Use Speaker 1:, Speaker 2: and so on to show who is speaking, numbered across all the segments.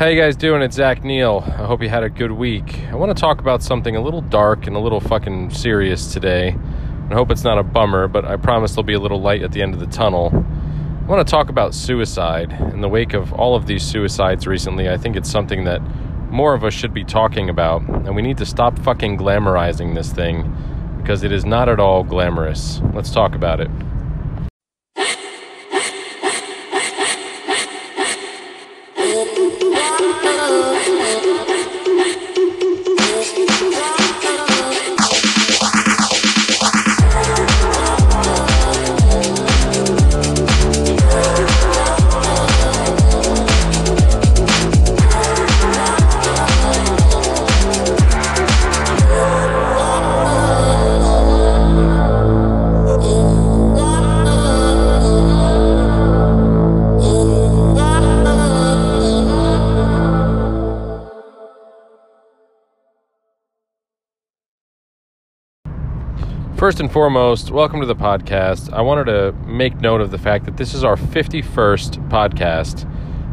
Speaker 1: How you guys doing? It's Zach Neal. I hope you had a good week. I want to talk about something a little dark and a little fucking serious today. I hope it's not a bummer, but I promise there'll be a little light at the end of the tunnel. I want to talk about suicide. In the wake of all of these suicides recently, I think it's something that more of us should be talking about, and we need to stop fucking glamorizing this thing because it is not at all glamorous. Let's talk about it. First and foremost, welcome to the podcast. I wanted to make note of the fact that this is our 51st podcast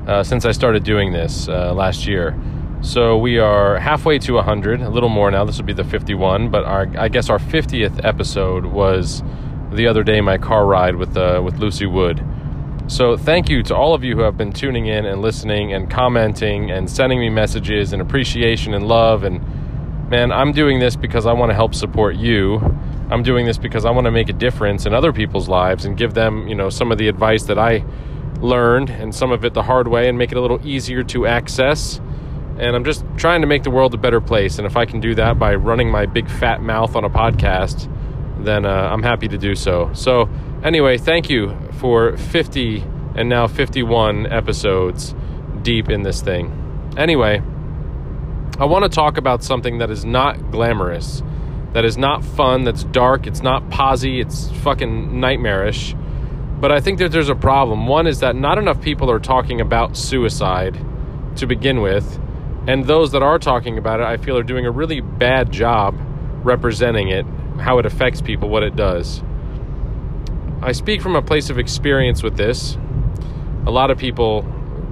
Speaker 1: uh, since I started doing this uh, last year. So we are halfway to 100, a little more now. This will be the 51, but our, I guess our 50th episode was the other day, my car ride with uh, with Lucy Wood. So thank you to all of you who have been tuning in and listening and commenting and sending me messages and appreciation and love and man, I'm doing this because I want to help support you I'm doing this because I want to make a difference in other people's lives and give them, you know, some of the advice that I learned and some of it the hard way and make it a little easier to access. And I'm just trying to make the world a better place. And if I can do that by running my big fat mouth on a podcast, then uh, I'm happy to do so. So, anyway, thank you for 50 and now 51 episodes deep in this thing. Anyway, I want to talk about something that is not glamorous that is not fun, that's dark, it's not posy, it's fucking nightmarish. But I think that there's a problem. One is that not enough people are talking about suicide to begin with, and those that are talking about it, I feel, are doing a really bad job representing it, how it affects people, what it does. I speak from a place of experience with this. A lot of people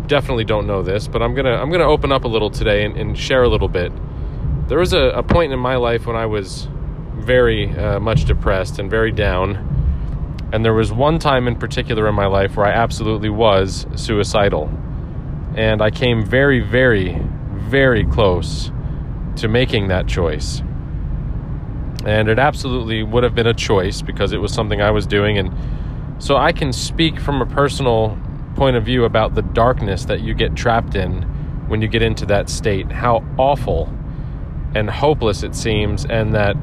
Speaker 1: definitely don't know this, but I'm gonna I'm gonna open up a little today and, and share a little bit. There was a, a point in my life when I was very uh, much depressed and very down. And there was one time in particular in my life where I absolutely was suicidal. And I came very, very, very close to making that choice. And it absolutely would have been a choice because it was something I was doing. And so I can speak from a personal point of view about the darkness that you get trapped in when you get into that state, how awful and hopeless it seems, and that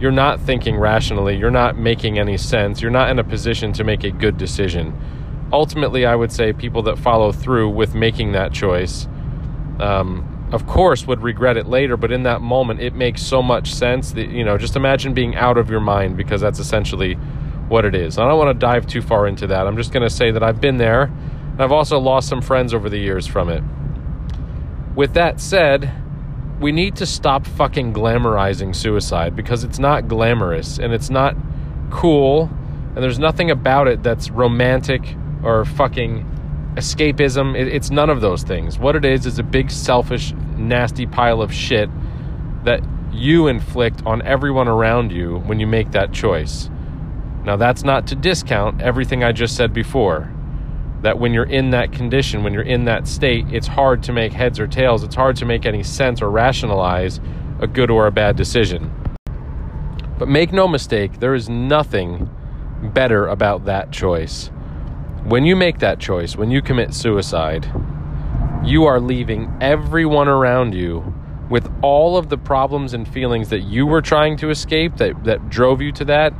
Speaker 1: you're not thinking rationally, you're not making any sense, you're not in a position to make a good decision. Ultimately, I would say people that follow through with making that choice, um, of course, would regret it later, but in that moment, it makes so much sense that, you know, just imagine being out of your mind because that's essentially what it is. I don't want to dive too far into that. I'm just going to say that I've been there, and I've also lost some friends over the years from it. With that said, we need to stop fucking glamorizing suicide because it's not glamorous and it's not cool and there's nothing about it that's romantic or fucking escapism. It, it's none of those things. What it is is a big, selfish, nasty pile of shit that you inflict on everyone around you when you make that choice. Now, that's not to discount everything I just said before that when you're in that condition, when you're in that state, it's hard to make heads or tails. It's hard to make any sense or rationalize a good or a bad decision. But make no mistake, there is nothing better about that choice. When you make that choice, when you commit suicide, you are leaving everyone around you with all of the problems and feelings that you were trying to escape that, that drove you to that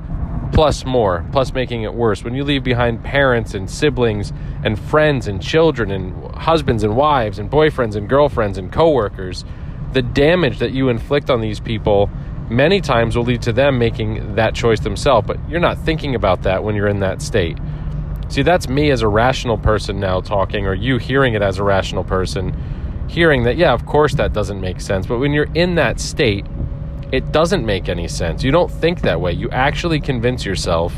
Speaker 1: plus more, plus making it worse. When you leave behind parents and siblings and friends and children and husbands and wives and boyfriends and girlfriends and coworkers, the damage that you inflict on these people many times will lead to them making that choice themselves, but you're not thinking about that when you're in that state. See, that's me as a rational person now talking, or you hearing it as a rational person, hearing that, yeah, of course that doesn't make sense. But when you're in that state, it doesn't make any sense. You don't think that way. You actually convince yourself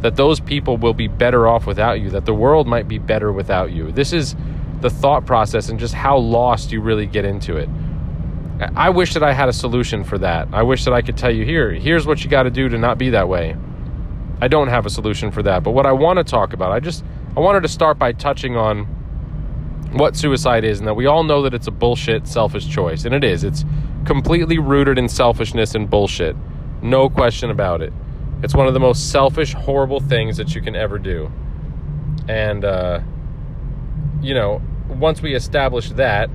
Speaker 1: that those people will be better off without you, that the world might be better without you. This is the thought process and just how lost you really get into it. I wish that I had a solution for that. I wish that I could tell you here, here's what you got to do to not be that way. I don't have a solution for that. But what I want to talk about, I just I wanted to start by touching on what suicide is and that we all know that it's a bullshit selfish choice and it is. It's completely rooted in selfishness and bullshit. No question about it. It's one of the most selfish, horrible things that you can ever do. And uh you know, once we establish that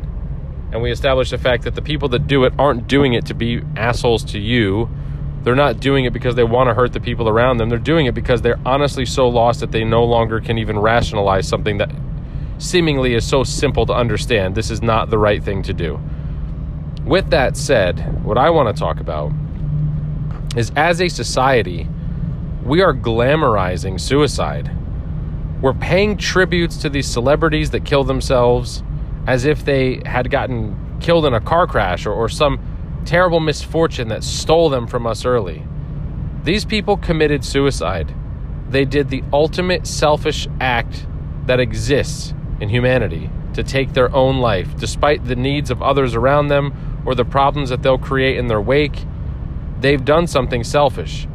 Speaker 1: and we establish the fact that the people that do it aren't doing it to be assholes to you, they're not doing it because they want to hurt the people around them. They're doing it because they're honestly so lost that they no longer can even rationalize something that seemingly is so simple to understand. This is not the right thing to do. With that said, what I want to talk about is as a society, we are glamorizing suicide. We're paying tributes to these celebrities that kill themselves as if they had gotten killed in a car crash or, or some terrible misfortune that stole them from us early. These people committed suicide. They did the ultimate selfish act that exists in humanity to take their own life, despite the needs of others around them or the problems that they'll create in their wake. They've done something selfish.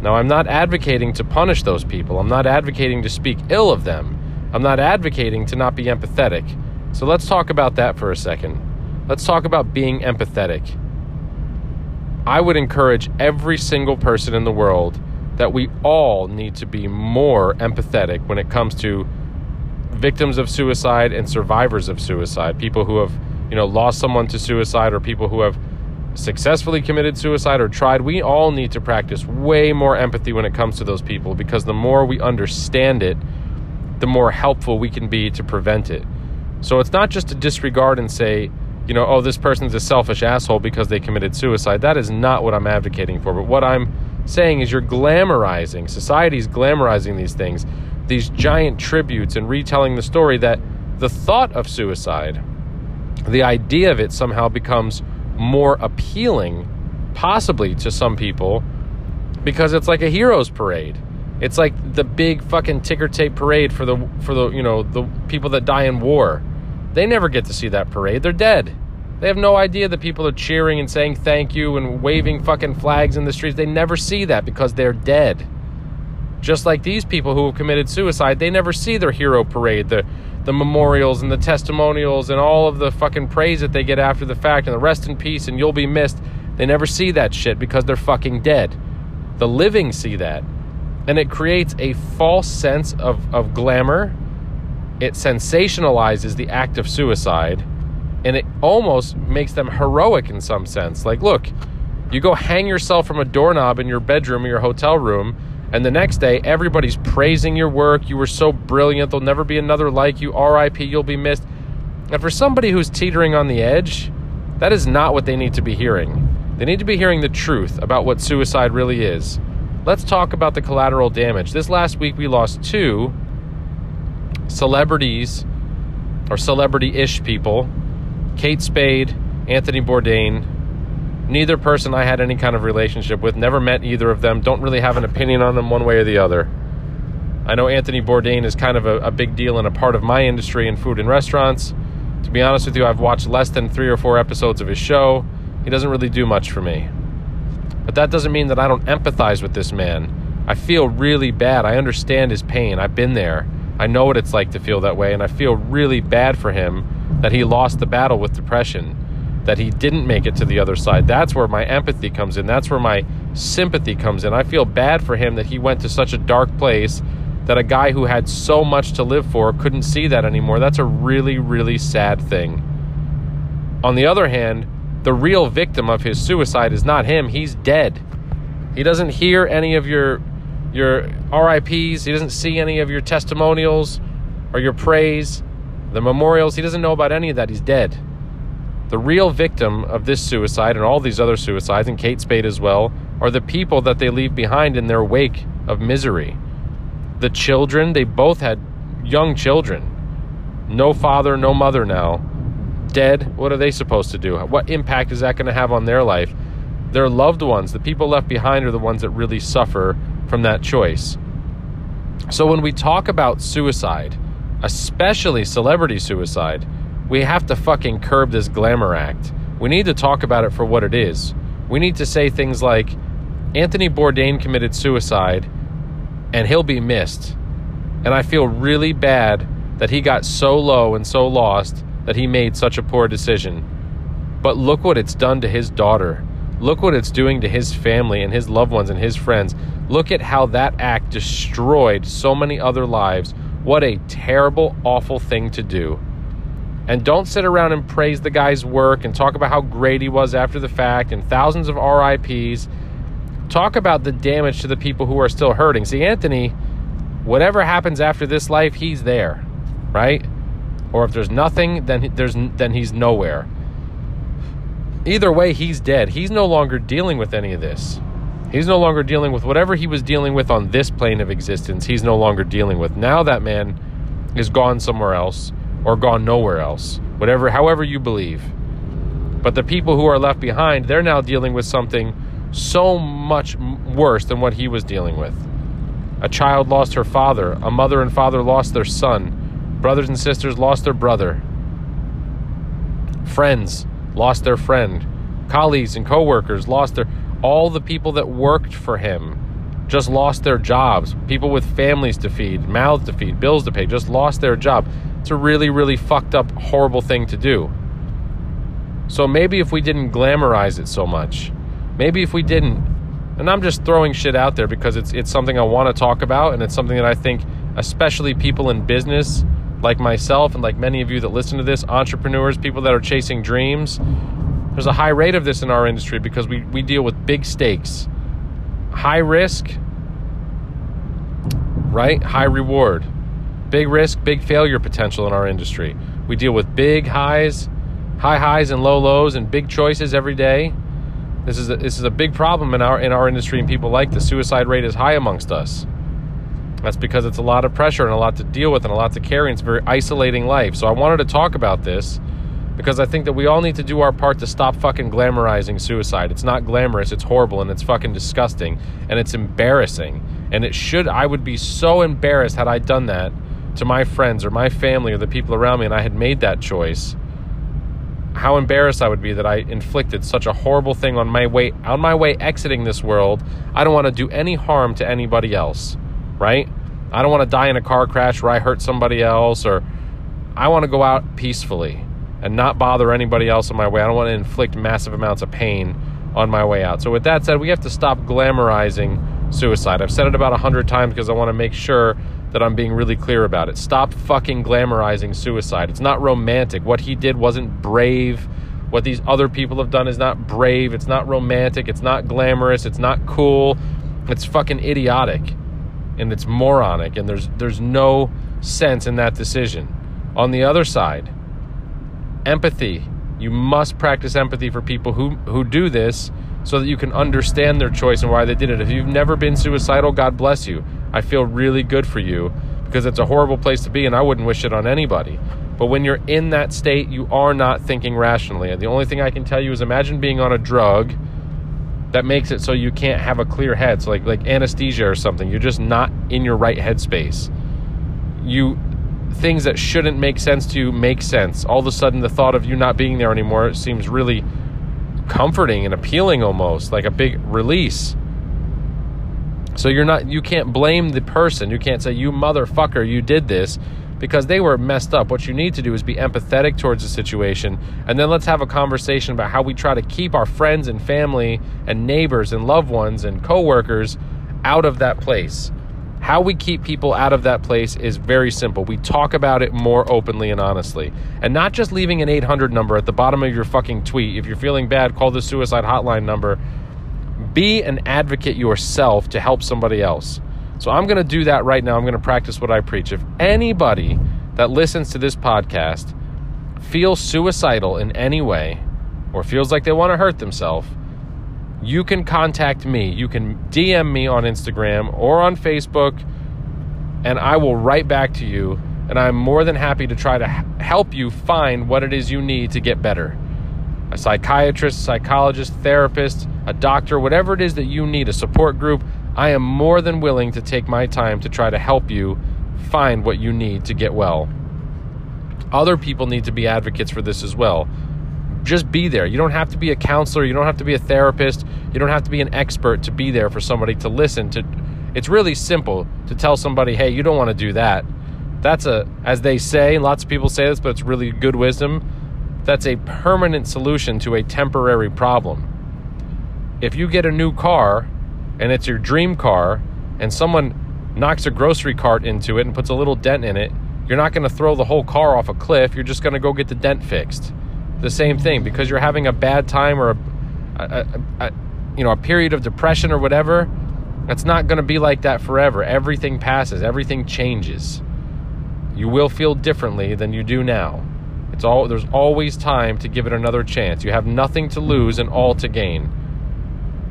Speaker 1: Now, I'm not advocating to punish those people. I'm not advocating to speak ill of them. I'm not advocating to not be empathetic. So let's talk about that for a second. Let's talk about being empathetic. I would encourage every single person in the world that we all need to be more empathetic when it comes to victims of suicide and survivors of suicide, people who have, you know, lost someone to suicide or people who have successfully committed suicide or tried, we all need to practice way more empathy when it comes to those people because the more we understand it, the more helpful we can be to prevent it. So it's not just to disregard and say, you know, oh, this person's a selfish asshole because they committed suicide. That is not what I'm advocating for. But what I'm saying is you're glamorizing, society's glamorizing these things, these giant tributes and retelling the story that the thought of suicide, the idea of it somehow becomes more appealing, possibly to some people, because it's like a hero's parade. It's like the big fucking ticker tape parade for the for the you know the people that die in war. They never get to see that parade. They're dead. They have no idea that people are cheering and saying thank you and waving fucking flags in the streets. They never see that because they're dead. Just like these people who have committed suicide, they never see their hero parade, the the memorials and the testimonials and all of the fucking praise that they get after the fact and the rest in peace and you'll be missed. They never see that shit because they're fucking dead. The living see that. And it creates a false sense of, of glamour it sensationalizes the act of suicide and it almost makes them heroic in some sense. Like, look, you go hang yourself from a doorknob in your bedroom or your hotel room, and the next day everybody's praising your work. You were so brilliant. There'll never be another like you. RIP, you'll be missed. And for somebody who's teetering on the edge, that is not what they need to be hearing. They need to be hearing the truth about what suicide really is. Let's talk about the collateral damage. This last week we lost two celebrities or celebrity ish people Kate Spade, Anthony Bourdain. Neither person I had any kind of relationship with, never met either of them, don't really have an opinion on them one way or the other. I know Anthony Bourdain is kind of a, a big deal and a part of my industry in food and restaurants. To be honest with you, I've watched less than three or four episodes of his show. He doesn't really do much for me. But that doesn't mean that I don't empathize with this man. I feel really bad. I understand his pain. I've been there. I know what it's like to feel that way, and I feel really bad for him that he lost the battle with depression, that he didn't make it to the other side. That's where my empathy comes in. That's where my sympathy comes in. I feel bad for him that he went to such a dark place that a guy who had so much to live for couldn't see that anymore. That's a really, really sad thing. On the other hand, the real victim of his suicide is not him, he's dead. He doesn't hear any of your your RIPs. He doesn't see any of your testimonials or your praise, the memorials. He doesn't know about any of that. He's dead. The real victim of this suicide and all these other suicides, and Kate Spade as well, are the people that they leave behind in their wake of misery. The children, they both had young children. No father, no mother now. Dead. What are they supposed to do? What impact is that going to have on their life? Their loved ones, the people left behind, are the ones that really suffer from that choice. So when we talk about suicide, especially celebrity suicide, we have to fucking curb this glamour act. We need to talk about it for what it is. We need to say things like Anthony Bourdain committed suicide and he'll be missed. And I feel really bad that he got so low and so lost that he made such a poor decision. But look what it's done to his daughter. Look what it's doing to his family and his loved ones and his friends. Look at how that act destroyed so many other lives. What a terrible, awful thing to do. And don't sit around and praise the guy's work and talk about how great he was after the fact and thousands of RIPs. Talk about the damage to the people who are still hurting. See, Anthony, whatever happens after this life, he's there, right? Or if there's nothing, then there's then he's nowhere. Either way, he's dead. He's no longer dealing with any of this. He's no longer dealing with whatever he was dealing with on this plane of existence. He's no longer dealing with. Now that man is gone somewhere else or gone nowhere else. Whatever however you believe. But the people who are left behind, they're now dealing with something so much worse than what he was dealing with. A child lost her father, a mother and father lost their son, brothers and sisters lost their brother, friends lost their friend. Colleagues and coworkers lost their all the people that worked for him just lost their jobs. People with families to feed, mouths to feed, bills to pay just lost their job. It's a really really fucked up horrible thing to do. So maybe if we didn't glamorize it so much, maybe if we didn't and I'm just throwing shit out there because it's it's something I want to talk about and it's something that I think especially people in business like myself and like many of you that listen to this, entrepreneurs, people that are chasing dreams, there's a high rate of this in our industry because we, we deal with big stakes, high risk, right? High reward, big risk, big failure potential in our industry. We deal with big highs, high highs and low lows, and big choices every day. This is a, this is a big problem in our in our industry, and people like the suicide rate is high amongst us. That's because it's a lot of pressure and a lot to deal with and a lot to carry. And it's very isolating life. So I wanted to talk about this because I think that we all need to do our part to stop fucking glamorizing suicide. It's not glamorous, it's horrible and it's fucking disgusting and it's embarrassing. And it should, I would be so embarrassed had I done that to my friends or my family or the people around me and I had made that choice. How embarrassed I would be that I inflicted such a horrible thing on my way on my way exiting this world. I don't want to do any harm to anybody else right? I don't want to die in a car crash where I hurt somebody else, or I want to go out peacefully and not bother anybody else on my way. I don't want to inflict massive amounts of pain on my way out. So, with that said, we have to stop glamorizing suicide. I've said it about a hundred times because I want to make sure that I'm being really clear about it. Stop fucking glamorizing suicide. It's not romantic. What he did wasn't brave. What these other people have done is not brave. It's not romantic. It's not glamorous. It's not cool. It's fucking idiotic and it's moronic and there's there's no sense in that decision. On the other side, empathy. You must practice empathy for people who who do this so that you can understand their choice and why they did it. If you've never been suicidal, God bless you. I feel really good for you because it's a horrible place to be and I wouldn't wish it on anybody. But when you're in that state, you are not thinking rationally. And the only thing I can tell you is imagine being on a drug that makes it so you can't have a clear head. So like like anesthesia or something. You're just not in your right headspace. You things that shouldn't make sense to you make sense. All of a sudden the thought of you not being there anymore seems really comforting and appealing almost, like a big release. So you're not you can't blame the person. You can't say you motherfucker you did this because they were messed up. What you need to do is be empathetic towards the situation, and then let's have a conversation about how we try to keep our friends and family and neighbors and loved ones and coworkers out of that place. How we keep people out of that place is very simple. We talk about it more openly and honestly. And not just leaving an 800 number at the bottom of your fucking tweet. If you're feeling bad, call the suicide hotline number. Be an advocate yourself to help somebody else. So I'm going to do that right now. I'm going to practice what I preach. If anybody that listens to this podcast feels suicidal in any way or feels like they want to hurt themselves, you can contact me. You can DM me on Instagram or on Facebook, and I will write back to you. And I'm more than happy to try to help you find what it is you need to get better. A psychiatrist, psychologist, therapist, a doctor, whatever it is that you need, a support group, I am more than willing to take my time to try to help you find what you need to get well. Other people need to be advocates for this as well. Just be there. You don't have to be a counselor, you don't have to be a therapist, you don't have to be an expert to be there for somebody to listen to. It's really simple to tell somebody, "Hey, you don't want to do that." That's a as they say, lots of people say this, but it's really good wisdom. That's a permanent solution to a temporary problem. If you get a new car and it's your dream car and someone knocks a grocery cart into it and puts a little dent in it, you're not going to throw the whole car off a cliff. You're just going to go get the dent fixed. The same thing because you're having a bad time or a, a, a, a you know a period of depression or whatever. It's not going to be like that forever. Everything passes. Everything changes. You will feel differently than you do now. It's all there's always time to give it another chance. You have nothing to lose and all to gain.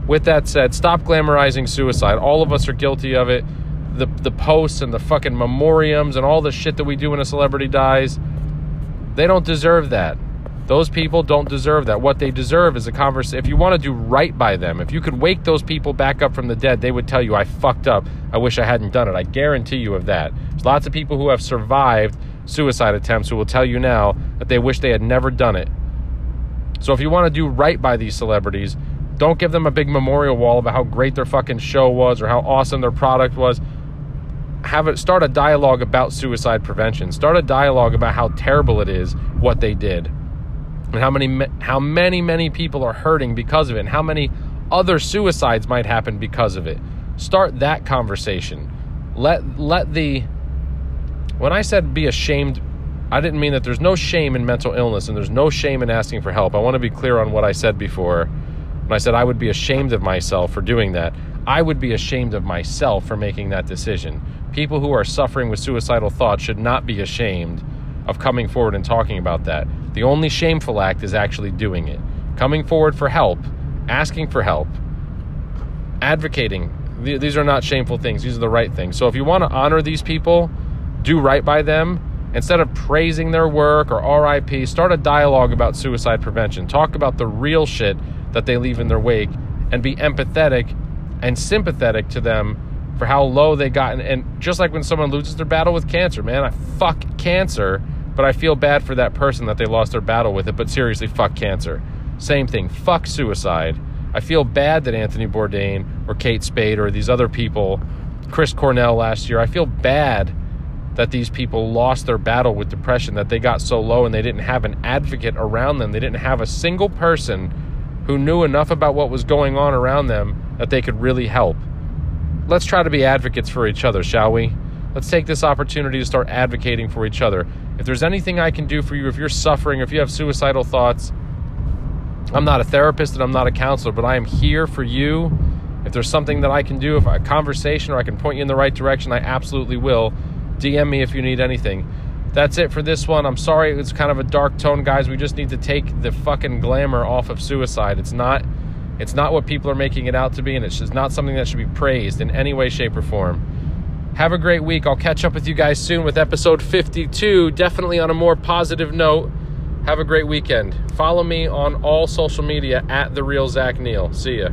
Speaker 1: With that said, stop glamorizing suicide. All of us are guilty of it the the posts and the fucking memoriams and all the shit that we do when a celebrity dies, they don't deserve that. Those people don't deserve that. What they deserve is a conversation. If you want to do right by them, if you could wake those people back up from the dead, they would tell you, I fucked up. I wish I hadn't done it. I guarantee you of that. There's lots of people who have survived suicide attempts who will tell you now that they wish they had never done it. So if you want to do right by these celebrities, don't give them a big memorial wall about how great their fucking show was or how awesome their product was have it start a dialogue about suicide prevention. Start a dialogue about how terrible it is what they did, and how many how many many people are hurting because of it, and how many other suicides might happen because of it. Start that conversation. Let let the when I said be ashamed, I didn't mean that there's no shame in mental illness and there's no shame in asking for help. I want to be clear on what I said before. When I said I would be ashamed of myself for doing that, I would be ashamed of myself for making that decision people who are suffering with suicidal thoughts should not be ashamed of coming forward and talking about that. The only shameful act is actually doing it. Coming forward for help, asking for help, advocating. These are not shameful things, these are the right things. So if you want to honor these people, do right by them. Instead of praising their work or RIP, start a dialogue about suicide prevention. Talk about the real shit that they leave in their wake and be empathetic and sympathetic to them for how low they got. And, and just like when someone loses their battle with cancer, man, I fuck cancer, but I feel bad for that person that they lost their battle with it. But seriously, fuck cancer. Same thing. Fuck suicide. I feel bad that Anthony Bourdain or Kate Spade or these other people, Chris Cornell last year, I feel bad that these people lost their battle with depression, that they got so low and they didn't have an advocate around them. They didn't have a single person who knew enough about what was going on around them that they could really help let's try to be advocates for each other, shall we? Let's take this opportunity to start advocating for each other. If there's anything I can do for you, if you're suffering, if you have suicidal thoughts, I'm not a therapist and I'm not a counselor, but I am here for you. If there's something that I can do, if a conversation or I can point you in the right direction, I absolutely will. DM me if you need anything. That's it for this one. I'm sorry it's kind of a dark tone, guys. We just need to take the fucking glamour off of suicide. It's not it's not what people are making it out to be, and it's just not something that should be praised in any way, shape, or form. Have a great week. I'll catch up with you guys soon with episode 52, definitely on a more positive note. Have a great weekend. Follow me on all social media at the real Zach Neal. See ya.